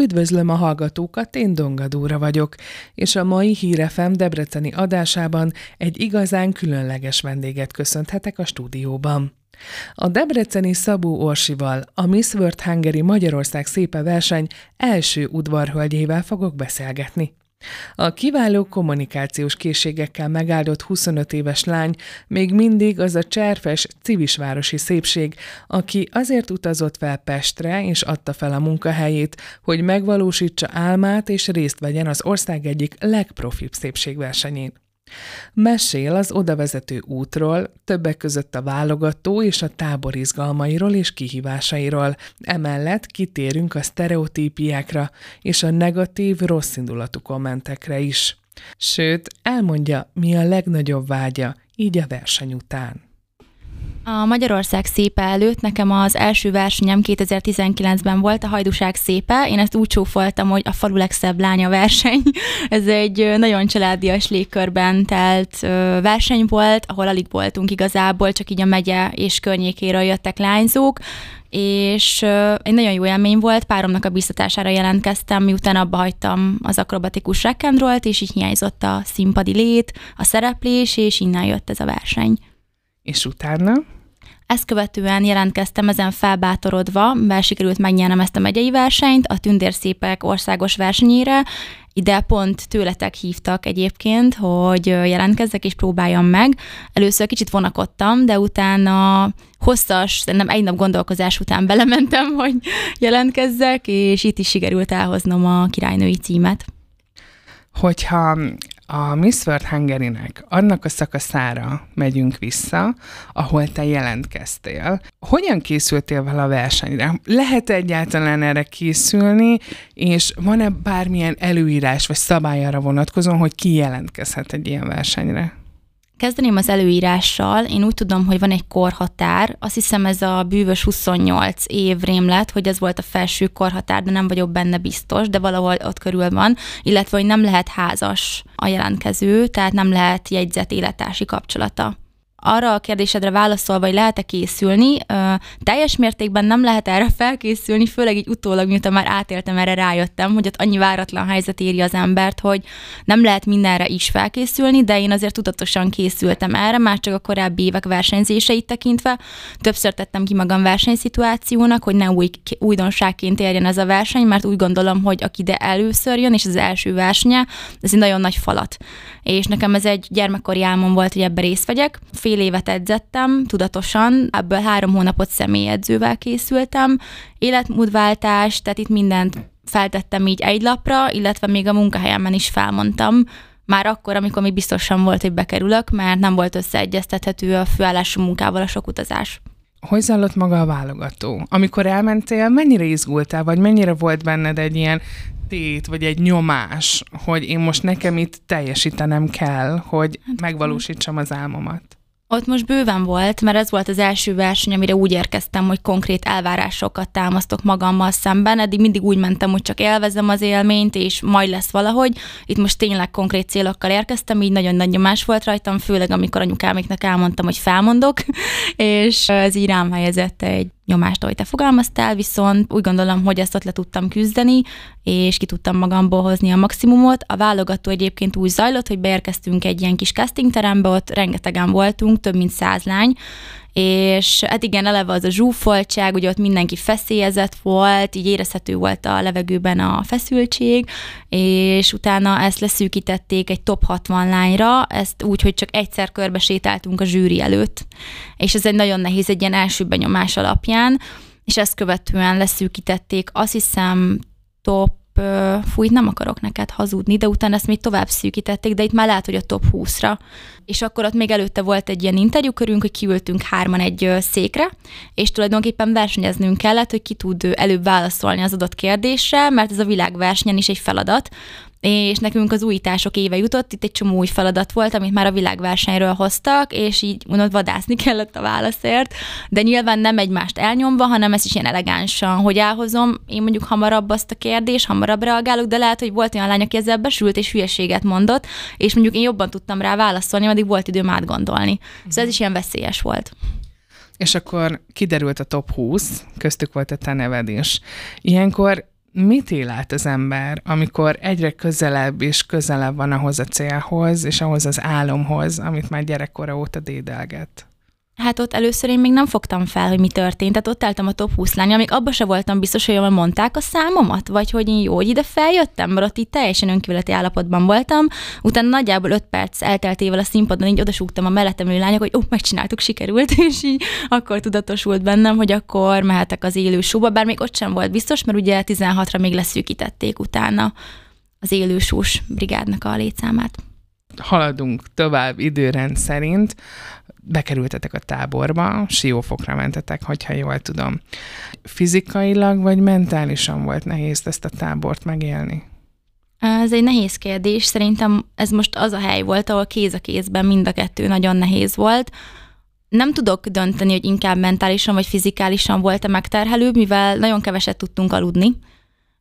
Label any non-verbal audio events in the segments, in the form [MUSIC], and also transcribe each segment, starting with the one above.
Üdvözlöm a hallgatókat, én Dongadóra vagyok, és a mai Hírefem Debreceni adásában egy igazán különleges vendéget köszönhetek a stúdióban. A debreceni Szabó Orsival, a Miss World Hungary Magyarország szépe verseny első udvarhölgyével fogok beszélgetni. A kiváló kommunikációs készségekkel megáldott 25 éves lány még mindig az a cserfes, civisvárosi szépség, aki azért utazott fel Pestre és adta fel a munkahelyét, hogy megvalósítsa álmát és részt vegyen az ország egyik legprofibb szépségversenyén. Mesél az odavezető útról, többek között a válogató és a tábor izgalmairól és kihívásairól. Emellett kitérünk a sztereotípiákra és a negatív, rosszindulatú kommentekre is. Sőt, elmondja, mi a legnagyobb vágya, így a verseny után. A Magyarország szépe előtt nekem az első versenyem 2019-ben volt a Hajdúság szépe. Én ezt úgy csúfoltam, hogy a falu legszebb lánya verseny. [LAUGHS] Ez egy nagyon családias légkörben telt verseny volt, ahol alig voltunk igazából, csak így a megye és környékéről jöttek lányzók és egy nagyon jó élmény volt, páromnak a biztatására jelentkeztem, miután abba hagytam az akrobatikus rock'n'rollt, és így hiányzott a színpadi lét, a szereplés, és innen jött ez a verseny. És utána? Ezt követően jelentkeztem ezen felbátorodva, mert sikerült megnyernem ezt a megyei versenyt, a Tündérszépek országos versenyére. Ide pont tőletek hívtak egyébként, hogy jelentkezzek és próbáljam meg. Először kicsit vonakodtam, de utána hosszas, nem egy nap gondolkozás után [LAUGHS] belementem, hogy jelentkezzek, és itt is sikerült elhoznom a királynői címet. Hogyha a Miss World Hungary-nek annak a szakaszára megyünk vissza, ahol te jelentkeztél. Hogyan készültél vele a versenyre? Lehet egyáltalán erre készülni, és van-e bármilyen előírás vagy szabály arra vonatkozóan, hogy ki jelentkezhet egy ilyen versenyre? Kezdeném az előírással. Én úgy tudom, hogy van egy korhatár. Azt hiszem ez a bűvös 28 év rémlet, hogy ez volt a felső korhatár, de nem vagyok benne biztos, de valahol ott körül van. Illetve, hogy nem lehet házas a jelentkező, tehát nem lehet jegyzett élettársi kapcsolata arra a kérdésedre válaszolva, hogy lehet-e készülni, teljes mértékben nem lehet erre felkészülni, főleg így utólag, miután már átéltem, erre rájöttem, hogy ott annyi váratlan helyzet éri az embert, hogy nem lehet mindenre is felkészülni, de én azért tudatosan készültem erre, már csak a korábbi évek versenyzéseit tekintve. Többször tettem ki magam versenyszituációnak, hogy ne új, újdonságként érjen ez a verseny, mert úgy gondolom, hogy aki ide először jön, és az első versenye, ez egy nagyon nagy falat. És nekem ez egy gyermekkori álmom volt, hogy ebbe részt vegyek. Fél fél évet edzettem tudatosan, ebből három hónapot személyedzővel készültem, életmódváltás, tehát itt mindent feltettem így egy lapra, illetve még a munkahelyemen is felmondtam, már akkor, amikor még biztosan volt, hogy bekerülök, mert nem volt összeegyeztethető a főállású munkával a sok utazás. Hogy zajlott maga a válogató? Amikor elmentél, mennyire izgultál, vagy mennyire volt benned egy ilyen tét, vagy egy nyomás, hogy én most nekem itt teljesítenem kell, hogy hát, megvalósítsam az álmomat? Ott most bőven volt, mert ez volt az első verseny, amire úgy érkeztem, hogy konkrét elvárásokat támasztok magammal szemben. Eddig mindig úgy mentem, hogy csak élvezem az élményt, és majd lesz valahogy. Itt most tényleg konkrét célokkal érkeztem, így nagyon nagy nyomás volt rajtam, főleg amikor anyukámiknak elmondtam, hogy felmondok, [LAUGHS] és ez így rám helyezett egy nyomást, ahogy te fogalmaztál, viszont úgy gondolom, hogy ezt ott le tudtam küzdeni, és ki tudtam magamból hozni a maximumot. A válogató egyébként úgy zajlott, hogy beérkeztünk egy ilyen kis castingterembe, ott rengetegen voltunk, több mint száz lány, és hát igen, eleve az a zsúfoltság, ugye ott mindenki feszélyezett volt, így érezhető volt a levegőben a feszültség, és utána ezt leszűkítették egy top 60 lányra, ezt úgy, hogy csak egyszer körbe sétáltunk a zsűri előtt, és ez egy nagyon nehéz, egy ilyen első benyomás alapján, és ezt követően leszűkítették, azt hiszem top fújt, nem akarok neked hazudni, de utána ezt még tovább szűkítették, de itt már lehet, hogy a top 20-ra. És akkor ott még előtte volt egy ilyen interjúkörünk, hogy kiültünk hárman egy székre, és tulajdonképpen versenyeznünk kellett, hogy ki tud előbb válaszolni az adott kérdésre, mert ez a világversenyen is egy feladat, és nekünk az újítások éve jutott, itt egy csomó új feladat volt, amit már a világversenyről hoztak, és így mondod, vadászni kellett a válaszért, de nyilván nem egymást elnyomva, hanem ez is ilyen elegánsan, hogy elhozom, én mondjuk hamarabb azt a kérdést, hamarabb reagálok, de lehet, hogy volt olyan lány, aki ezzel besült és hülyeséget mondott, és mondjuk én jobban tudtam rá válaszolni, addig volt időm átgondolni. Szóval ez is ilyen veszélyes volt. És akkor kiderült a top 20, köztük volt a te neved is. Ilyenkor mit él át az ember, amikor egyre közelebb és közelebb van ahhoz a célhoz, és ahhoz az álomhoz, amit már gyerekkora óta dédelget? Hát ott először én még nem fogtam fel, hogy mi történt. Tehát ott álltam a top 20 lány, amíg abban se voltam biztos, hogy jól mondták a számomat, vagy hogy én jó, hogy ide feljöttem, mert ott itt teljesen önkívületi állapotban voltam. Utána nagyjából 5 perc elteltével a színpadon így odasúgtam a mellettem ülő lányok, hogy ó, megcsináltuk, sikerült, [LAUGHS] és így akkor tudatosult bennem, hogy akkor mehetek az élő showba, bár még ott sem volt biztos, mert ugye 16-ra még leszűkítették utána az élő brigádnak a létszámát. Haladunk tovább időrend szerint, bekerültetek a táborba, siófokra mentetek, hogyha jól tudom. Fizikailag vagy mentálisan volt nehéz ezt a tábort megélni? Ez egy nehéz kérdés. Szerintem ez most az a hely volt, ahol kéz a kézben mind a kettő nagyon nehéz volt. Nem tudok dönteni, hogy inkább mentálisan vagy fizikálisan volt-e megterhelőbb, mivel nagyon keveset tudtunk aludni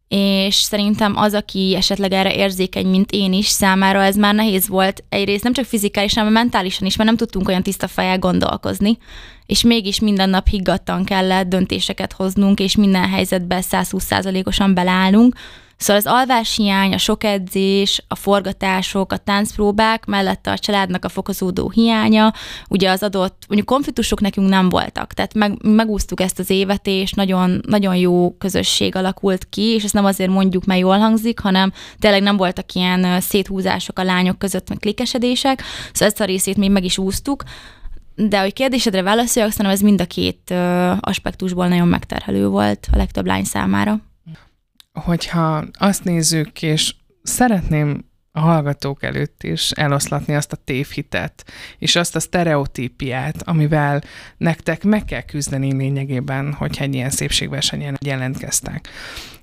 és szerintem az, aki esetleg erre érzékeny, mint én is, számára ez már nehéz volt egyrészt nem csak fizikálisan, hanem mentálisan is, mert nem tudtunk olyan tiszta fejjel gondolkozni, és mégis minden nap higgadtan kellett döntéseket hoznunk, és minden helyzetben 120%-osan beleállnunk, Szóval az alváshiány, a sok edzés, a forgatások, a táncpróbák, mellette a családnak a fokozódó hiánya, ugye az adott, mondjuk konfliktusok nekünk nem voltak, tehát meg, megúsztuk ezt az évet, és nagyon, nagyon jó közösség alakult ki, és ezt nem azért mondjuk, mert jól hangzik, hanem tényleg nem voltak ilyen széthúzások a lányok között, meg klikkesedések, szóval ezt a részét még meg is úsztuk, de hogy kérdésedre válaszoljak, szerintem ez mind a két aspektusból nagyon megterhelő volt a legtöbb lány számára hogyha azt nézzük, és szeretném a hallgatók előtt is eloszlatni azt a tévhitet, és azt a sztereotípiát, amivel nektek meg kell küzdeni lényegében, hogyha egy ilyen szépségversenyen jelentkeztek.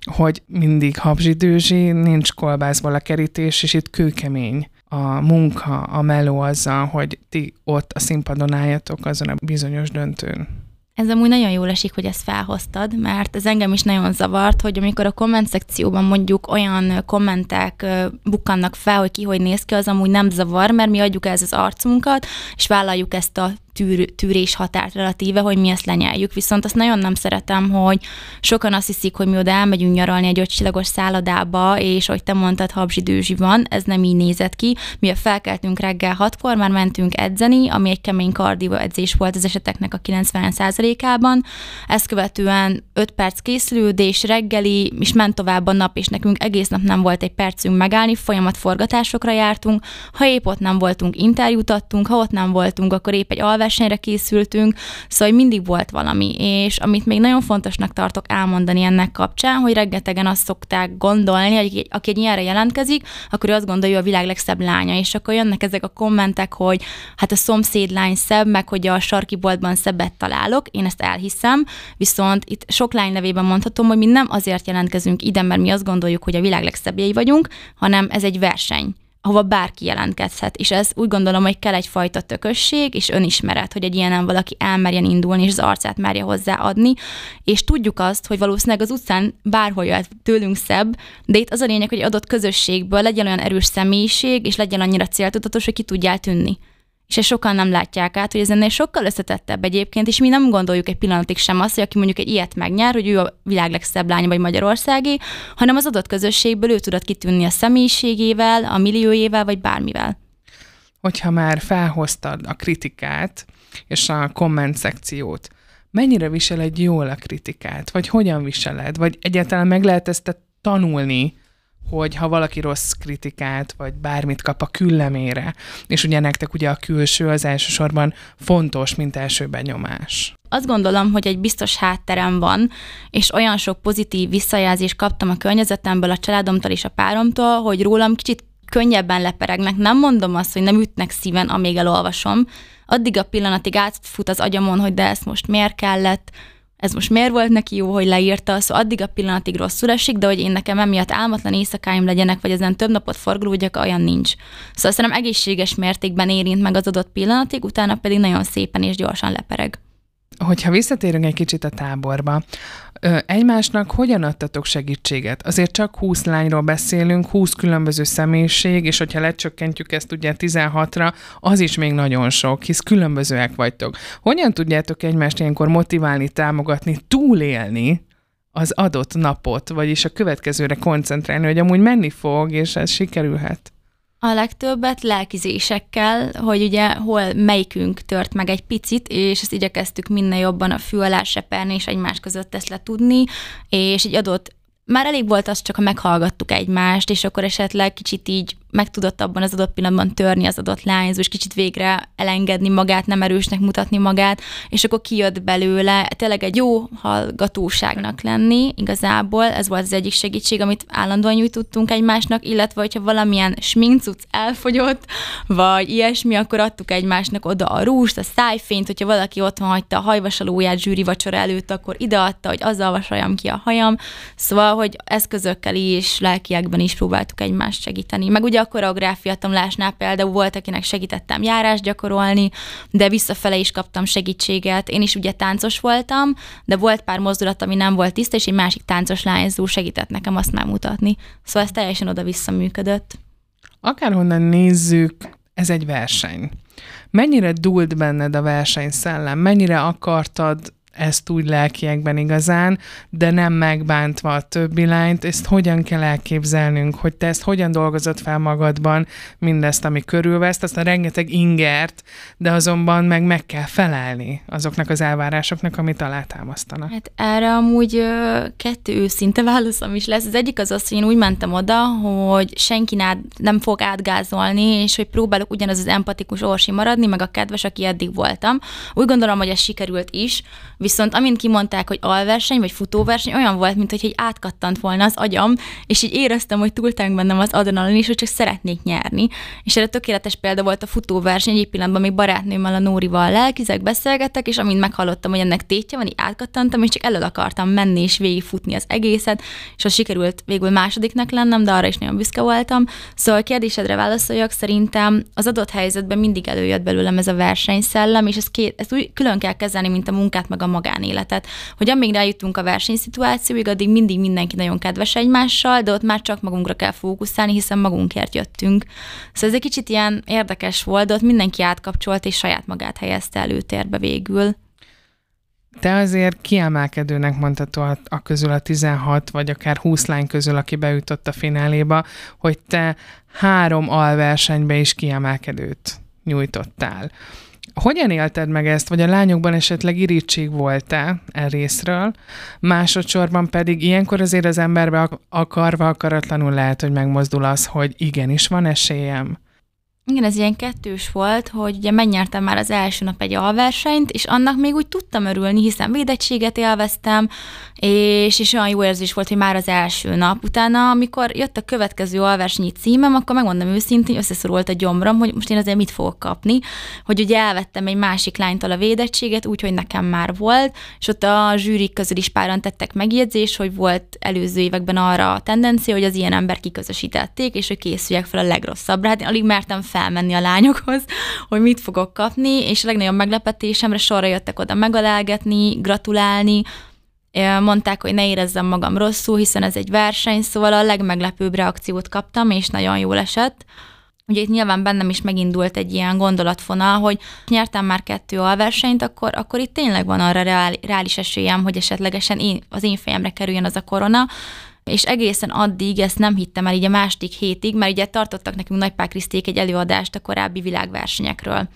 Hogy mindig habzsidőzsi, nincs kolbászból a kerítés, és itt kőkemény a munka, a meló azzal, hogy ti ott a színpadon álljatok azon a bizonyos döntőn. Ez amúgy nagyon jól esik, hogy ezt felhoztad, mert ez engem is nagyon zavart, hogy amikor a komment szekcióban mondjuk olyan kommentek bukkannak fel, hogy ki hogy néz ki, az amúgy nem zavar, mert mi adjuk ez az arcunkat, és vállaljuk ezt a tűr, tűrés határt relatíve, hogy mi ezt lenyeljük. Viszont azt nagyon nem szeretem, hogy sokan azt hiszik, hogy mi oda elmegyünk nyaralni egy ötcsillagos szállodába, és hogy te mondtad, habzsidőzsi van, ez nem így nézett ki. Mi a felkeltünk reggel hatkor, már mentünk edzeni, ami egy kemény kardió edzés volt az eseteknek a 90%-ában. Ezt követően 5 perc készülődés, reggeli, és ment tovább a nap, és nekünk egész nap nem volt egy percünk megállni, folyamat forgatásokra jártunk. Ha épp ott nem voltunk, interjút adtunk, ha ott nem voltunk, akkor épp egy alvás versenyre készültünk, szóval mindig volt valami, és amit még nagyon fontosnak tartok elmondani ennek kapcsán, hogy rengetegen azt szokták gondolni, hogy aki egy ilyenre jelentkezik, akkor ő azt gondolja, hogy a világ legszebb lánya, és akkor jönnek ezek a kommentek, hogy hát a szomszéd lány szebb, meg hogy a sarki boltban szebbet találok, én ezt elhiszem, viszont itt sok lány nevében mondhatom, hogy mi nem azért jelentkezünk ide, mert mi azt gondoljuk, hogy a világ legszebbjei vagyunk, hanem ez egy verseny ahova bárki jelentkezhet. És ez úgy gondolom, hogy kell egyfajta tökösség és önismeret, hogy egy ilyenen valaki elmerjen indulni, és az arcát merje hozzá adni. És tudjuk azt, hogy valószínűleg az utcán bárhol jöhet tőlünk szebb, de itt az a lényeg, hogy adott közösségből legyen olyan erős személyiség, és legyen annyira céltudatos, hogy ki tudjál tűnni ezt sokan nem látják át, hogy ez ennél sokkal összetettebb egyébként, és mi nem gondoljuk egy pillanatig sem azt, hogy aki mondjuk egy ilyet megnyer, hogy ő a világ legszebb lánya vagy Magyarországi, hanem az adott közösségből ő tudott kitűnni a személyiségével, a milliójével, vagy bármivel. Hogyha már felhoztad a kritikát és a komment szekciót, mennyire viseled jól a kritikát, vagy hogyan viseled, vagy egyáltalán meg lehet ezt tanulni, hogy ha valaki rossz kritikát, vagy bármit kap a küllemére, és ugye nektek ugye a külső az elsősorban fontos, mint első benyomás. Azt gondolom, hogy egy biztos hátterem van, és olyan sok pozitív visszajelzést kaptam a környezetemből, a családomtól és a páromtól, hogy rólam kicsit könnyebben leperegnek. Nem mondom azt, hogy nem ütnek szíven, amíg elolvasom. Addig a pillanatig átfut az agyamon, hogy de ezt most miért kellett, ez most miért volt neki jó, hogy leírta, szóval addig a pillanatig rosszul esik, de hogy én nekem emiatt álmatlan éjszakáim legyenek, vagy ezen több napot forgolódjak, olyan nincs. Szóval szerintem egészséges mértékben érint meg az adott pillanatig, utána pedig nagyon szépen és gyorsan lepereg. Hogyha visszatérünk egy kicsit a táborba, egymásnak hogyan adtatok segítséget? Azért csak 20 lányról beszélünk, 20 különböző személyiség, és hogyha lecsökkentjük ezt ugye 16-ra, az is még nagyon sok, hisz különbözőek vagytok. Hogyan tudjátok egymást ilyenkor motiválni, támogatni, túlélni az adott napot, vagyis a következőre koncentrálni, hogy amúgy menni fog, és ez sikerülhet? A legtöbbet lelkizésekkel, hogy ugye hol melyikünk tört meg egy picit, és ezt igyekeztük minél jobban a fű alá seperni, és egymás között ezt letudni, és egy adott már elég volt az, csak ha meghallgattuk egymást, és akkor esetleg kicsit így meg tudott abban az adott pillanatban törni az adott lányzó, és kicsit végre elengedni magát, nem erősnek mutatni magát, és akkor kijött belőle tényleg egy jó hallgatóságnak lenni igazából, ez volt az egyik segítség, amit állandóan nyújtottunk egymásnak, illetve hogyha valamilyen smincuc elfogyott, vagy ilyesmi, akkor adtuk egymásnak oda a rúst, a szájfényt, hogyha valaki otthon hagyta a hajvasalóját zsűri vacsora előtt, akkor ideadta, hogy azzal vasaljam ki a hajam, szóval, hogy eszközökkel is, lelkiekben is próbáltuk egymást segíteni. Meg ugye a koreográfia tanulásnál például volt, akinek segítettem járás gyakorolni, de visszafele is kaptam segítséget. Én is ugye táncos voltam, de volt pár mozdulat, ami nem volt tiszta, és egy másik táncos lányzó segített nekem azt már mutatni. Szóval ez teljesen oda-vissza működött. Akárhonnan nézzük, ez egy verseny. Mennyire dúlt benned a versenyszellem? Mennyire akartad ezt úgy lelkiekben igazán, de nem megbántva a többi lányt. Ezt hogyan kell elképzelnünk, hogy te ezt hogyan dolgozott fel magadban, mindezt, ami körülvesz, azt a rengeteg ingert, de azonban meg meg kell felelni azoknak az elvárásoknak, amit alátámasztanak. Hát erre amúgy ö, kettő őszinte válaszom is lesz. Az egyik az az, hogy én úgy mentem oda, hogy senki nem fog átgázolni, és hogy próbálok ugyanaz az empatikus orsi maradni, meg a kedves, aki eddig voltam. Úgy gondolom, hogy ez sikerült is, Viszont amint kimondták, hogy alverseny vagy futóverseny, olyan volt, mint hogy átkattant volna az agyam, és így éreztem, hogy túltánk bennem az adrenalin is, hogy csak szeretnék nyerni. És erre tökéletes példa volt a futóverseny, egy pillanatban még barátnőmmel, a Nórival lelkizek, beszélgettek, és amint meghallottam, hogy ennek tétje van, így átkattantam, és csak elő akartam menni és végigfutni az egészet, és az sikerült végül másodiknak lennem, de arra is nagyon büszke voltam. Szóval a kérdésedre válaszoljak, szerintem az adott helyzetben mindig előjött belőlem ez a versenyszellem, és ezt, két, ezt úgy külön kell kezelni, mint a munkát, meg a magánéletet. Hogy amíg rájutunk a versenyszituációig, addig mindig mindenki nagyon kedves egymással, de ott már csak magunkra kell fókuszálni, hiszen magunkért jöttünk. Szóval ez egy kicsit ilyen érdekes volt, de ott mindenki átkapcsolt és saját magát helyezte előtérbe végül. Te azért kiemelkedőnek mondható a, a közül a 16, vagy akár 20 lány közül, aki beütött a fináléba, hogy te három alversenybe is kiemelkedőt nyújtottál. Hogyan élted meg ezt, vagy a lányokban esetleg irítség volt-e e részről? Másodszorban pedig ilyenkor azért az emberbe akarva, akaratlanul lehet, hogy megmozdul az, hogy igenis van esélyem. Igen, ez ilyen kettős volt, hogy ugye megnyertem már az első nap egy alversenyt, és annak még úgy tudtam örülni, hiszen védettséget élveztem, és, és olyan jó érzés volt, hogy már az első nap. Utána, amikor jött a következő alversenyi címem, akkor megmondom őszintén, összeszorult a gyomrom, hogy most én azért mit fogok kapni, hogy ugye elvettem egy másik lánytól a védettséget, úgyhogy nekem már volt, és ott a zsűrik közül is páran tettek megjegyzés, hogy volt előző években arra a tendencia, hogy az ilyen ember kiközösítették, és hogy készüljek fel a legrosszabbra. Hát én alig mertem felmenni a lányokhoz, hogy mit fogok kapni, és a legnagyobb meglepetésemre sorra jöttek oda megalálgetni, gratulálni, mondták, hogy ne érezzem magam rosszul, hiszen ez egy verseny, szóval a legmeglepőbb reakciót kaptam, és nagyon jól esett. Ugye itt nyilván bennem is megindult egy ilyen gondolatfonal, hogy nyertem már kettő alversenyt, akkor, akkor itt tényleg van arra reál, reális esélyem, hogy esetlegesen én, az én fejemre kerüljön az a korona, és egészen addig ezt nem hittem el így a második hétig, mert ugye tartottak nekünk Nagypák Kriszték egy előadást a korábbi világversenyekről.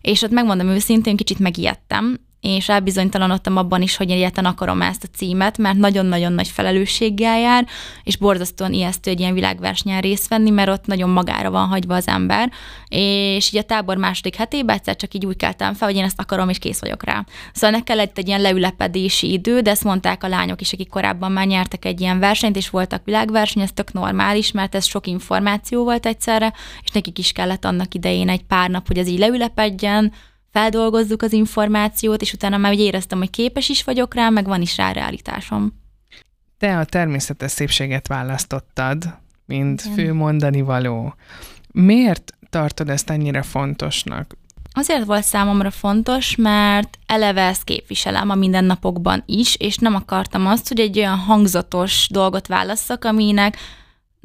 És ott megmondom őszintén, kicsit megijedtem, és elbizonytalanodtam abban is, hogy egyáltalán akarom ezt a címet, mert nagyon-nagyon nagy felelősséggel jár, és borzasztóan ijesztő egy ilyen világversenyen részt venni, mert ott nagyon magára van hagyva az ember, és így a tábor második hetében egyszer csak így úgy keltem fel, hogy én ezt akarom, és kész vagyok rá. Szóval ne kellett egy ilyen leülepedési idő, de ezt mondták a lányok is, akik korábban már nyertek egy ilyen versenyt, és voltak világverseny, ez tök normális, mert ez sok információ volt egyszerre, és nekik is kellett annak idején egy pár nap, hogy ez így leülepedjen, feldolgozzuk az információt, és utána már úgy éreztem, hogy képes is vagyok rá, meg van is rá realitásom. Te a természetes szépséget választottad, mint Igen. fő mondani való. Miért tartod ezt ennyire fontosnak? Azért volt számomra fontos, mert eleve ezt képviselem a mindennapokban is, és nem akartam azt, hogy egy olyan hangzatos dolgot válasszak, aminek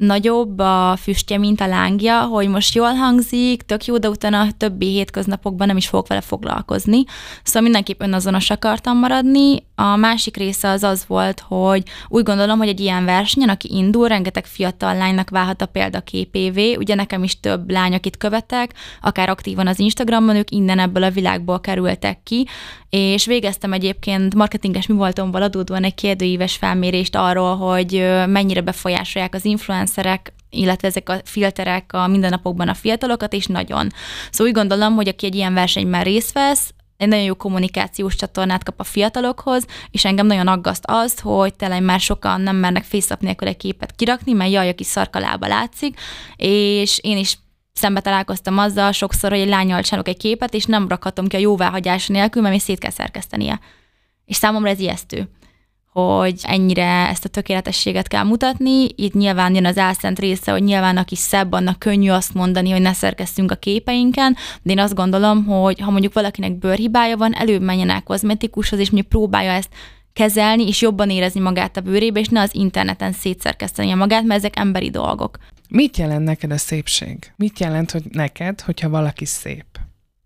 nagyobb a füstje, mint a lángja, hogy most jól hangzik, tök jó, de utána a többi hétköznapokban nem is fogok vele foglalkozni. Szóval mindenképp önazonos akartam maradni. A másik része az az volt, hogy úgy gondolom, hogy egy ilyen versenyen, aki indul, rengeteg fiatal lánynak válhat a példaképévé. Ugye nekem is több lány, akit követek, akár aktívan az Instagramon, ők innen ebből a világból kerültek ki, és végeztem egyébként marketinges mi voltomból adódóan egy kérdőíves felmérést arról, hogy mennyire befolyásolják az influencerek illetve ezek a filterek a mindennapokban a fiatalokat, és nagyon. Szóval úgy gondolom, hogy aki egy ilyen versenyben részt vesz, egy nagyon jó kommunikációs csatornát kap a fiatalokhoz, és engem nagyon aggaszt az, hogy tényleg már sokan nem mernek face nélkül egy képet kirakni, mert jaj, aki szarkalába látszik, és én is szembe találkoztam azzal sokszor, hogy egy lányal csinálok egy képet, és nem rakhatom ki a jóváhagyás nélkül, mert még szét kell szerkesztenie. És számomra ez ijesztő hogy ennyire ezt a tökéletességet kell mutatni. Itt nyilván jön az álszent része, hogy nyilván aki szebb, annak könnyű azt mondani, hogy ne szerkesztünk a képeinken, de én azt gondolom, hogy ha mondjuk valakinek bőrhibája van, előbb menjen el kozmetikushoz, és mondjuk próbálja ezt kezelni, és jobban érezni magát a bőrébe, és ne az interneten szétszerkeszteni magát, mert ezek emberi dolgok. Mit jelent neked a szépség? Mit jelent, hogy neked, hogyha valaki szép?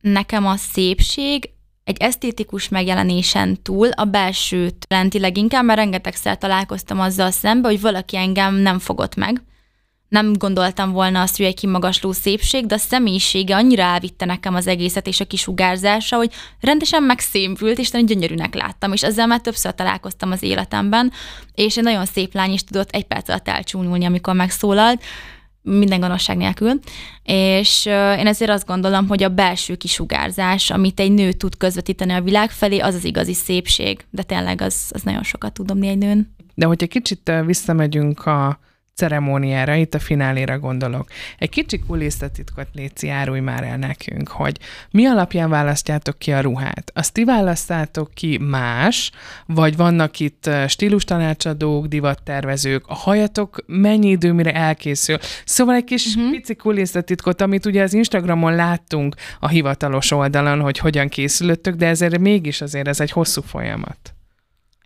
Nekem a szépség egy esztétikus megjelenésen túl a belsőt jelenti leginkább, mert rengetegszer találkoztam azzal szembe, hogy valaki engem nem fogott meg. Nem gondoltam volna azt, hogy egy kimagasló szépség, de a személyisége annyira elvitte nekem az egészet és a kisugárzása, hogy rendesen megszémült, és nagyon gyönyörűnek láttam, és ezzel már többször találkoztam az életemben, és egy nagyon szép lány is tudott egy perc alatt elcsúnyulni, amikor megszólalt, minden gonoszság nélkül, és én ezért azt gondolom, hogy a belső kisugárzás, amit egy nő tud közvetíteni a világ felé, az az igazi szépség, de tényleg az, az nagyon sokat tudom egy nőn. De hogyha kicsit visszamegyünk a ceremóniára, itt a fináléra gondolok. Egy kicsi kulisszatitkot Léci árulj már el nekünk, hogy mi alapján választjátok ki a ruhát? Azt ti választátok ki más, vagy vannak itt stílustanácsadók, divattervezők, a hajatok mennyi idő, mire elkészül? Szóval egy kis uh-huh. pici kulisszatitkot, amit ugye az Instagramon láttunk a hivatalos oldalon, hogy hogyan készülöttök, de ezért mégis azért ez egy hosszú folyamat.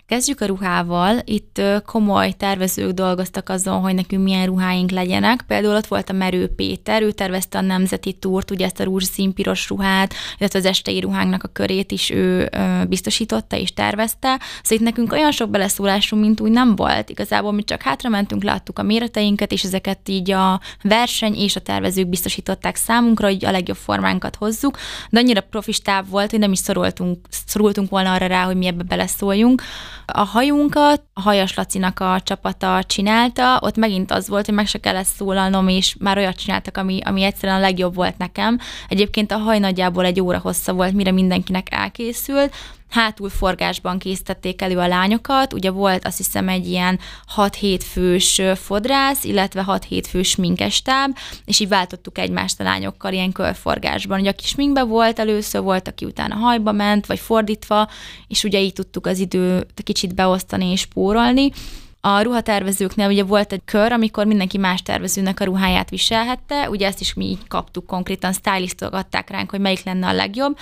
Kezdjük a ruhával. Itt komoly tervezők dolgoztak azon, hogy nekünk milyen ruháink legyenek. Például ott volt a Merő Péter, ő tervezte a nemzeti túrt, ugye ezt a rózsaszín piros ruhát, illetve az estei ruhánknak a körét is ő biztosította és tervezte. Szóval itt nekünk olyan sok beleszólásunk, mint úgy nem volt. Igazából mi csak hátra mentünk, láttuk a méreteinket, és ezeket így a verseny és a tervezők biztosították számunkra, hogy a legjobb formánkat hozzuk, de annyira profistább volt, hogy nem is szorultunk, szorultunk volna arra rá, hogy mi ebbe beleszóljunk. A hajunkat a Hajas Lacinak a csapata csinálta, ott megint az volt, hogy meg se kellett szólalnom, és már olyat csináltak, ami, ami egyszerűen a legjobb volt nekem. Egyébként a haj nagyjából egy óra hossza volt, mire mindenkinek elkészült, hátul forgásban készítették elő a lányokat, ugye volt azt hiszem egy ilyen 6-7 fős fodrász, illetve 6-7 fős sminkestáb, és így váltottuk egymást a lányokkal ilyen körforgásban. Ugye a kis sminkbe volt először, volt, aki utána hajba ment, vagy fordítva, és ugye így tudtuk az időt kicsit beosztani és spórolni. A ruhatervezőknél ugye volt egy kör, amikor mindenki más tervezőnek a ruháját viselhette, ugye ezt is mi így kaptuk konkrétan, stylistogatták ránk, hogy melyik lenne a legjobb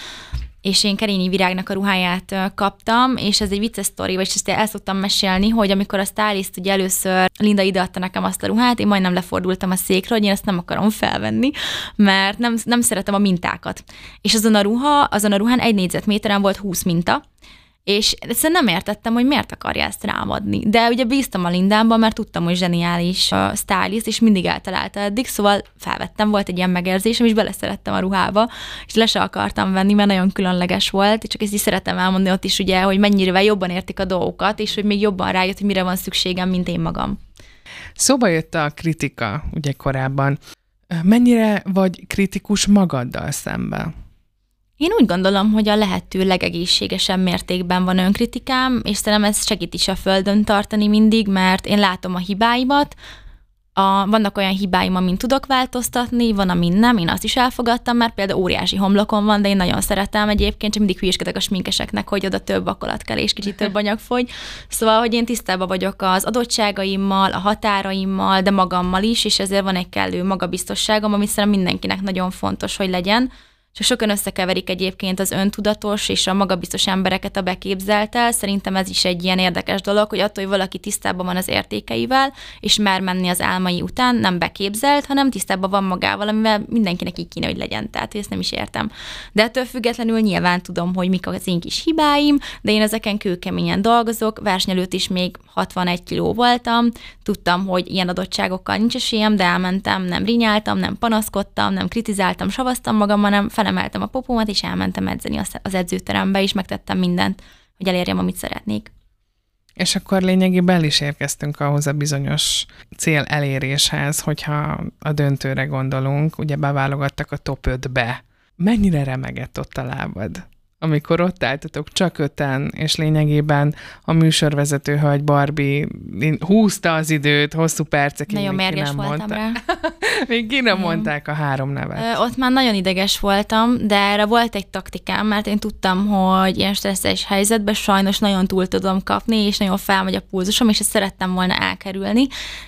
és én Kerényi Virágnak a ruháját kaptam, és ez egy vicces sztori, vagy ezt el szoktam mesélni, hogy amikor a stylist ugye először Linda ideadta nekem azt a ruhát, én majdnem lefordultam a székre, hogy én ezt nem akarom felvenni, mert nem, nem szeretem a mintákat. És azon a ruha, azon a ruhán egy négyzetméteren volt 20 minta, és egyszerűen nem értettem, hogy miért akarja ezt rámadni. De ugye bíztam a Lindánban, mert tudtam, hogy zseniális a stylist, és mindig eltalálta eddig, szóval felvettem, volt egy ilyen megérzésem, és beleszerettem a ruhába, és le se akartam venni, mert nagyon különleges volt, csak ezt is szeretem elmondani ott is, ugye, hogy mennyire jobban értik a dolgokat, és hogy még jobban rájött, hogy mire van szükségem, mint én magam. Szóba jött a kritika, ugye korábban. Mennyire vagy kritikus magaddal szemben? Én úgy gondolom, hogy a lehető legegészségesebb mértékben van önkritikám, és szerintem ez segít is a földön tartani mindig, mert én látom a hibáimat, a, vannak olyan hibáim, amin tudok változtatni, van, amin nem, én azt is elfogadtam, mert például óriási homlokom van, de én nagyon szeretem egyébként, csak mindig hülyeskedek a sminkeseknek, hogy oda több akalat kell, és kicsit több anyag fogy. Szóval, hogy én tisztában vagyok az adottságaimmal, a határaimmal, de magammal is, és ezért van egy kellő magabiztosságom, ami szerintem mindenkinek nagyon fontos, hogy legyen és sokan összekeverik egyébként az öntudatos és a magabiztos embereket a beképzeltel. Szerintem ez is egy ilyen érdekes dolog, hogy attól, hogy valaki tisztában van az értékeivel, és mer menni az álmai után, nem beképzelt, hanem tisztában van magával, amivel mindenkinek így kéne, hogy legyen. Tehát ezt nem is értem. De ettől függetlenül nyilván tudom, hogy mik az én kis hibáim, de én ezeken kőkeményen dolgozok. Verseny is még 61 kiló voltam, tudtam, hogy ilyen adottságokkal nincs esélyem, de elmentem, nem rinyáltam, nem panaszkodtam, nem kritizáltam, savaztam magam, hanem felemeltem a popómat, és elmentem edzeni az edzőterembe, és megtettem mindent, hogy elérjem, amit szeretnék. És akkor lényegében el is érkeztünk ahhoz a bizonyos cél eléréshez, hogyha a döntőre gondolunk, ugye beválogattak a top 5-be. Mennyire remegett ott a lábad? Amikor ott álltatok csak öten, és lényegében a műsorvezető hölgy Barbie húzta az időt, hosszú percekig. Nagyon mérges voltam mondta. rá. [LAUGHS] még ki nem mondták a három nevet. Ö, ott már nagyon ideges voltam, de erre volt egy taktikám, mert én tudtam, hogy ilyen stresszes helyzetben sajnos nagyon túl tudom kapni, és nagyon felmegy a pulzusom, és ezt szerettem volna elkerülni.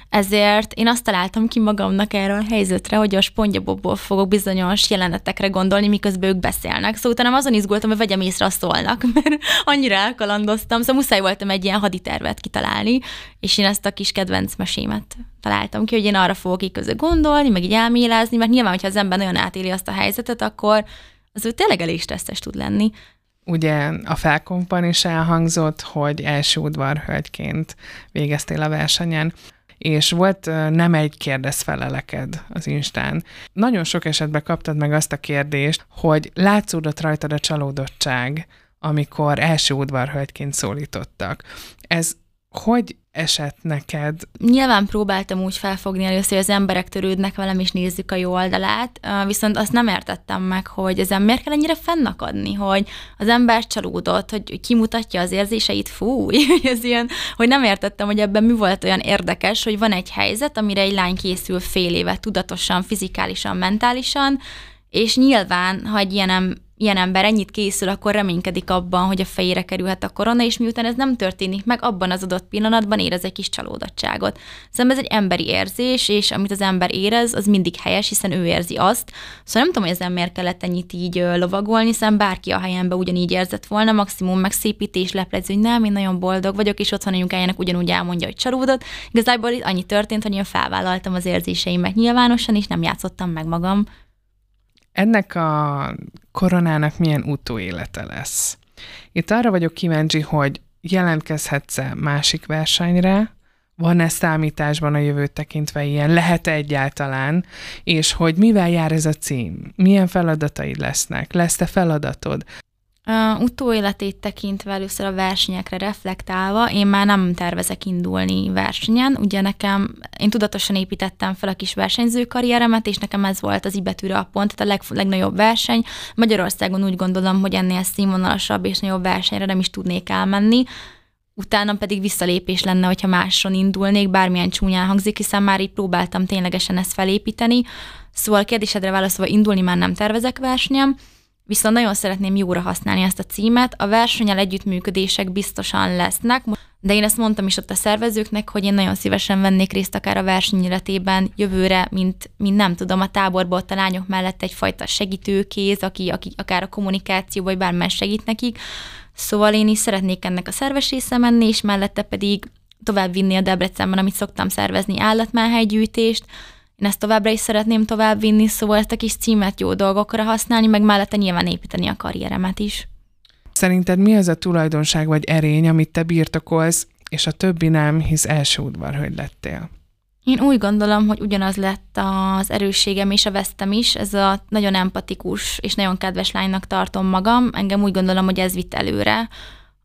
Ezért én azt találtam ki magamnak erre a helyzetre, hogy a spongyabobból fogok bizonyos jelenetekre gondolni, miközben ők beszélnek. Szóval utána azon izgultam, hogy vegyem észre, azt szólnak, [LAUGHS] mert annyira elkalandoztam, szóval muszáj voltam egy ilyen haditervet kitalálni, és én ezt a kis kedvenc mesémet találtam ki, hogy én arra fogok így közül gondolni, meg így elmélázni, mert nyilván, hogyha az ember nagyon átéli azt a helyzetet, akkor az ő tényleg elég stresszes tud lenni. Ugye a felkompan is elhangzott, hogy első udvarhölgyként végeztél a versenyen és volt nem egy kérdezfeleleked az Instán. Nagyon sok esetben kaptad meg azt a kérdést, hogy látszódott rajtad a csalódottság, amikor első udvarhölgyként szólítottak. Ez hogy esett neked? Nyilván próbáltam úgy felfogni először, hogy az emberek törődnek velem, és nézzük a jó oldalát, viszont azt nem értettem meg, hogy ezen miért kell ennyire fennakadni, hogy az ember csalódott, hogy kimutatja az érzéseit, fúj, [LAUGHS] ez ilyen, hogy nem értettem, hogy ebben mi volt olyan érdekes, hogy van egy helyzet, amire egy lány készül fél éve tudatosan, fizikálisan, mentálisan, és nyilván, ha egy ilyen ilyen ember ennyit készül, akkor reménykedik abban, hogy a fejére kerülhet a korona, és miután ez nem történik meg, abban az adott pillanatban érez egy kis csalódottságot. Szerintem ez egy emberi érzés, és amit az ember érez, az mindig helyes, hiszen ő érzi azt. Szóval nem tudom, hogy ezen miért kellett ennyit így lovagolni, hiszen bárki a helyemben ugyanígy érzett volna, maximum megszépítés, leplező, hogy nem, én nagyon boldog vagyok, és otthon anyukájának ugyanúgy elmondja, hogy csalódott. Igazából itt annyi történt, hogy én felvállaltam az érzéseimet nyilvánosan, és nem játszottam meg magam. Ennek a koronának milyen utóélete lesz. Itt arra vagyok kíváncsi, hogy jelentkezhetsz-e másik versenyre, van-e számításban a jövőt tekintve ilyen, lehet-e egyáltalán, és hogy mivel jár ez a cím, milyen feladataid lesznek, lesz-e feladatod, Uh, utóéletét tekintve először a versenyekre reflektálva, én már nem tervezek indulni versenyen. Ugye nekem, én tudatosan építettem fel a kis versenyző karrieremet, és nekem ez volt az ibetűre a pont, tehát a leg, legnagyobb verseny. Magyarországon úgy gondolom, hogy ennél színvonalasabb és nagyobb versenyre nem is tudnék elmenni. Utána pedig visszalépés lenne, hogyha máson indulnék, bármilyen csúnyán hangzik, hiszen már így próbáltam ténylegesen ezt felépíteni. Szóval kérdésedre válaszolva indulni már nem tervezek versenyem viszont nagyon szeretném jóra használni ezt a címet. A versenyel együttműködések biztosan lesznek, de én ezt mondtam is ott a szervezőknek, hogy én nagyon szívesen vennék részt akár a versenyületében jövőre, mint, mint nem tudom, a táborból ott a lányok mellett egyfajta segítőkéz, aki, aki akár a kommunikáció, vagy bármilyen segít nekik. Szóval én is szeretnék ennek a szerves része menni, és mellette pedig tovább vinni a Debrecenben, amit szoktam szervezni, állatmáhelygyűjtést, én ezt továbbra is szeretném tovább vinni, szóval ezt a kis címet jó dolgokra használni, meg mellette nyilván építeni a karrieremet is. Szerinted mi az a tulajdonság vagy erény, amit te birtokolsz, és a többi nem, hisz első udvarhölgy lettél? Én úgy gondolom, hogy ugyanaz lett az erősségem és a vesztem is. Ez a nagyon empatikus és nagyon kedves lánynak tartom magam. Engem úgy gondolom, hogy ez vitt előre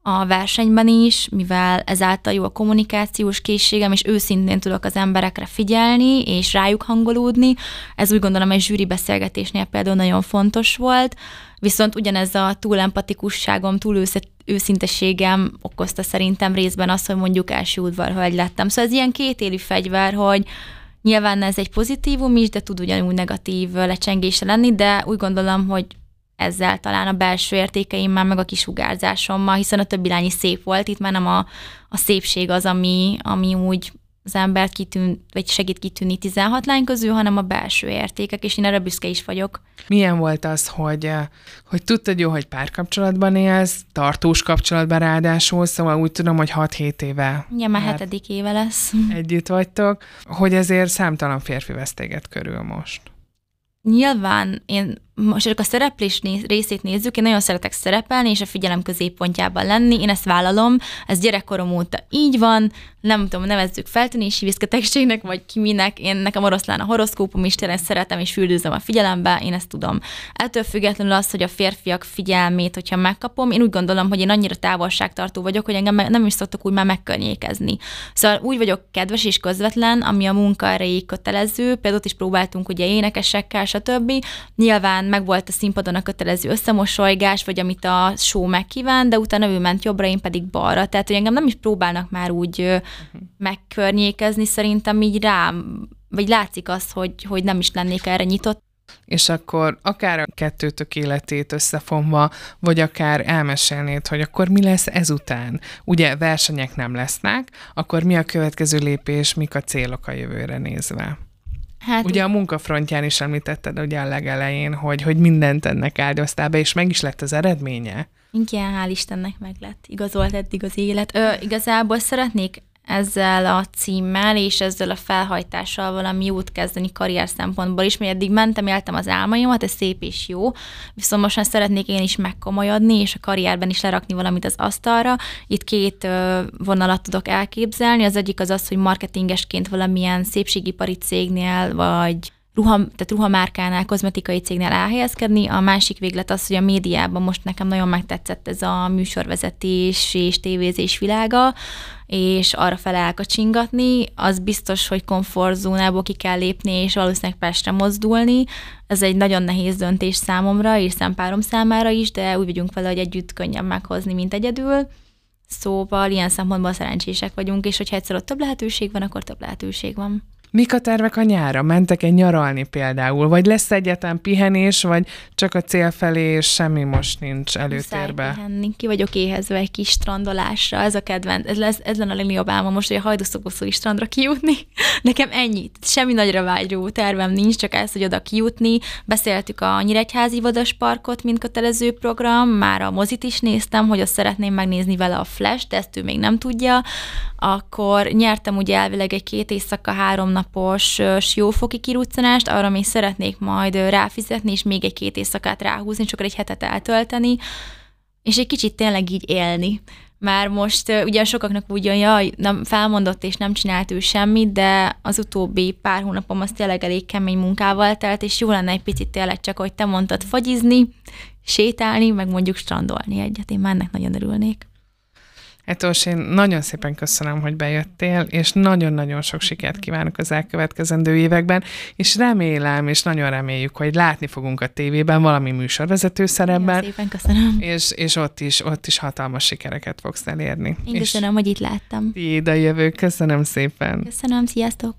a versenyben is, mivel ezáltal jó a kommunikációs készségem, és őszintén tudok az emberekre figyelni, és rájuk hangolódni. Ez úgy gondolom egy zsűri beszélgetésnél például nagyon fontos volt, viszont ugyanez a túl empatikusságom, túl őszinteségem okozta szerintem részben azt, hogy mondjuk első udvarhölgy lettem. Szóval ez ilyen kétéli fegyver, hogy nyilván ez egy pozitívum is, de tud ugyanúgy negatív lecsengése lenni, de úgy gondolom, hogy ezzel talán a belső értékeimmel, meg a kisugárzásommal, hiszen a többi lány is szép volt, itt már nem a, a szépség az, ami, ami úgy az embert kitűn, vagy segít kitűnni 16 lány közül, hanem a belső értékek, és én erre büszke is vagyok. Milyen volt az, hogy, eh, hogy tudtad jó, hogy párkapcsolatban élsz, tartós kapcsolatban ráadásul, szóval úgy tudom, hogy 6-7 éve. Igen, már hetedik éve lesz. Együtt vagytok, hogy ezért számtalan férfi vesz téged körül most. Nyilván én most csak a szereplés néz, részét nézzük, én nagyon szeretek szerepelni, és a figyelem középpontjában lenni, én ezt vállalom, ez gyerekkorom óta így van, nem tudom, nevezzük feltűnési viszketegségnek, vagy ki minek, én nekem oroszlán a horoszkópom is, tényleg szeretem és füldőzöm a figyelembe, én ezt tudom. Ettől függetlenül az, hogy a férfiak figyelmét, hogyha megkapom, én úgy gondolom, hogy én annyira távolságtartó vagyok, hogy engem nem is szoktak úgy már megkörnyékezni. Szóval úgy vagyok kedves és közvetlen, ami a munka erejéig kötelező, például ott is próbáltunk ugye énekesekkel, stb. Nyilván meg megvolt a színpadon a kötelező összemosolygás, vagy amit a show megkíván, de utána ő ment jobbra, én pedig balra. Tehát, hogy engem nem is próbálnak már úgy uh-huh. megkörnyékezni, szerintem így rám, vagy látszik az, hogy, hogy nem is lennék erre nyitott. És akkor akár a kettőtök életét összefonva, vagy akár elmesélnéd, hogy akkor mi lesz ezután. Ugye versenyek nem lesznek, akkor mi a következő lépés, mik a célok a jövőre nézve? Hát, ugye a munkafrontján is említetted ugye a legelején, hogy, hogy mindent ennek áldoztál be, és meg is lett az eredménye. Igen, hál' Istennek meg lett. Igazolt eddig az élet. Ö, igazából szeretnék ezzel a címmel és ezzel a felhajtással valami jót kezdeni karrier szempontból is, mert eddig mentem, éltem az álmaimat, ez szép és jó, viszont most már szeretnék én is megkomolyodni, és a karrierben is lerakni valamit az asztalra. Itt két vonalat tudok elképzelni, az egyik az az, hogy marketingesként valamilyen szépségipari cégnél, vagy ruha, tehát ruhamárkánál, kozmetikai cégnél elhelyezkedni, a másik véglet az, hogy a médiában most nekem nagyon megtetszett ez a műsorvezetés és tévézés világa, és arra fel elkacsingatni, az biztos, hogy komfortzónából ki kell lépni, és valószínűleg Pestre mozdulni. Ez egy nagyon nehéz döntés számomra, és szempárom számára is, de úgy vagyunk vele, hogy együtt könnyebb meghozni, mint egyedül. Szóval ilyen szempontból szerencsések vagyunk, és hogyha egyszer ott több lehetőség van, akkor több lehetőség van. Mik a tervek a nyára? Mentek-e nyaralni például? Vagy lesz egyetlen pihenés, vagy csak a cél felé, és semmi most nincs előtérbe? pihenni. Ki vagyok éhezve egy kis strandolásra. Ez a kedvenc. Ez, lesz, ez lenne a legnagyobb álma most, hogy a hajdúszoboszói strandra kijutni. [LAUGHS] Nekem ennyi. Semmi nagyra vágyó tervem nincs, csak ez, hogy oda kijutni. Beszéltük a Nyíregyházi Vadasparkot, mint kötelező program. Már a mozit is néztem, hogy azt szeretném megnézni vele a Flash, de ezt ő még nem tudja. Akkor nyertem ugye elvileg egy két éjszaka, három nap napos siófoki kiruccanást, arra még szeretnék majd ráfizetni, és még egy két éjszakát ráhúzni, csak egy hetet eltölteni, és egy kicsit tényleg így élni. Már most ugye sokaknak úgy jön, jaj, nem felmondott és nem csinált ő semmit, de az utóbbi pár hónapom az tényleg elég kemény munkával telt, és jó lenne egy picit tényleg csak, hogy te mondtad, fagyizni, sétálni, meg mondjuk strandolni egyet. Én már ennek nagyon örülnék. Etos, én nagyon szépen köszönöm, hogy bejöttél, és nagyon-nagyon sok sikert kívánok az elkövetkezendő években, és remélem, és nagyon reméljük, hogy látni fogunk a tévében valami műsorvezető szerepben. Nagyon szépen köszönöm. És, és ott, is, ott is hatalmas sikereket fogsz elérni. Én köszönöm, és hogy itt láttam. Tiéd a jövő, köszönöm szépen. Köszönöm, sziasztok!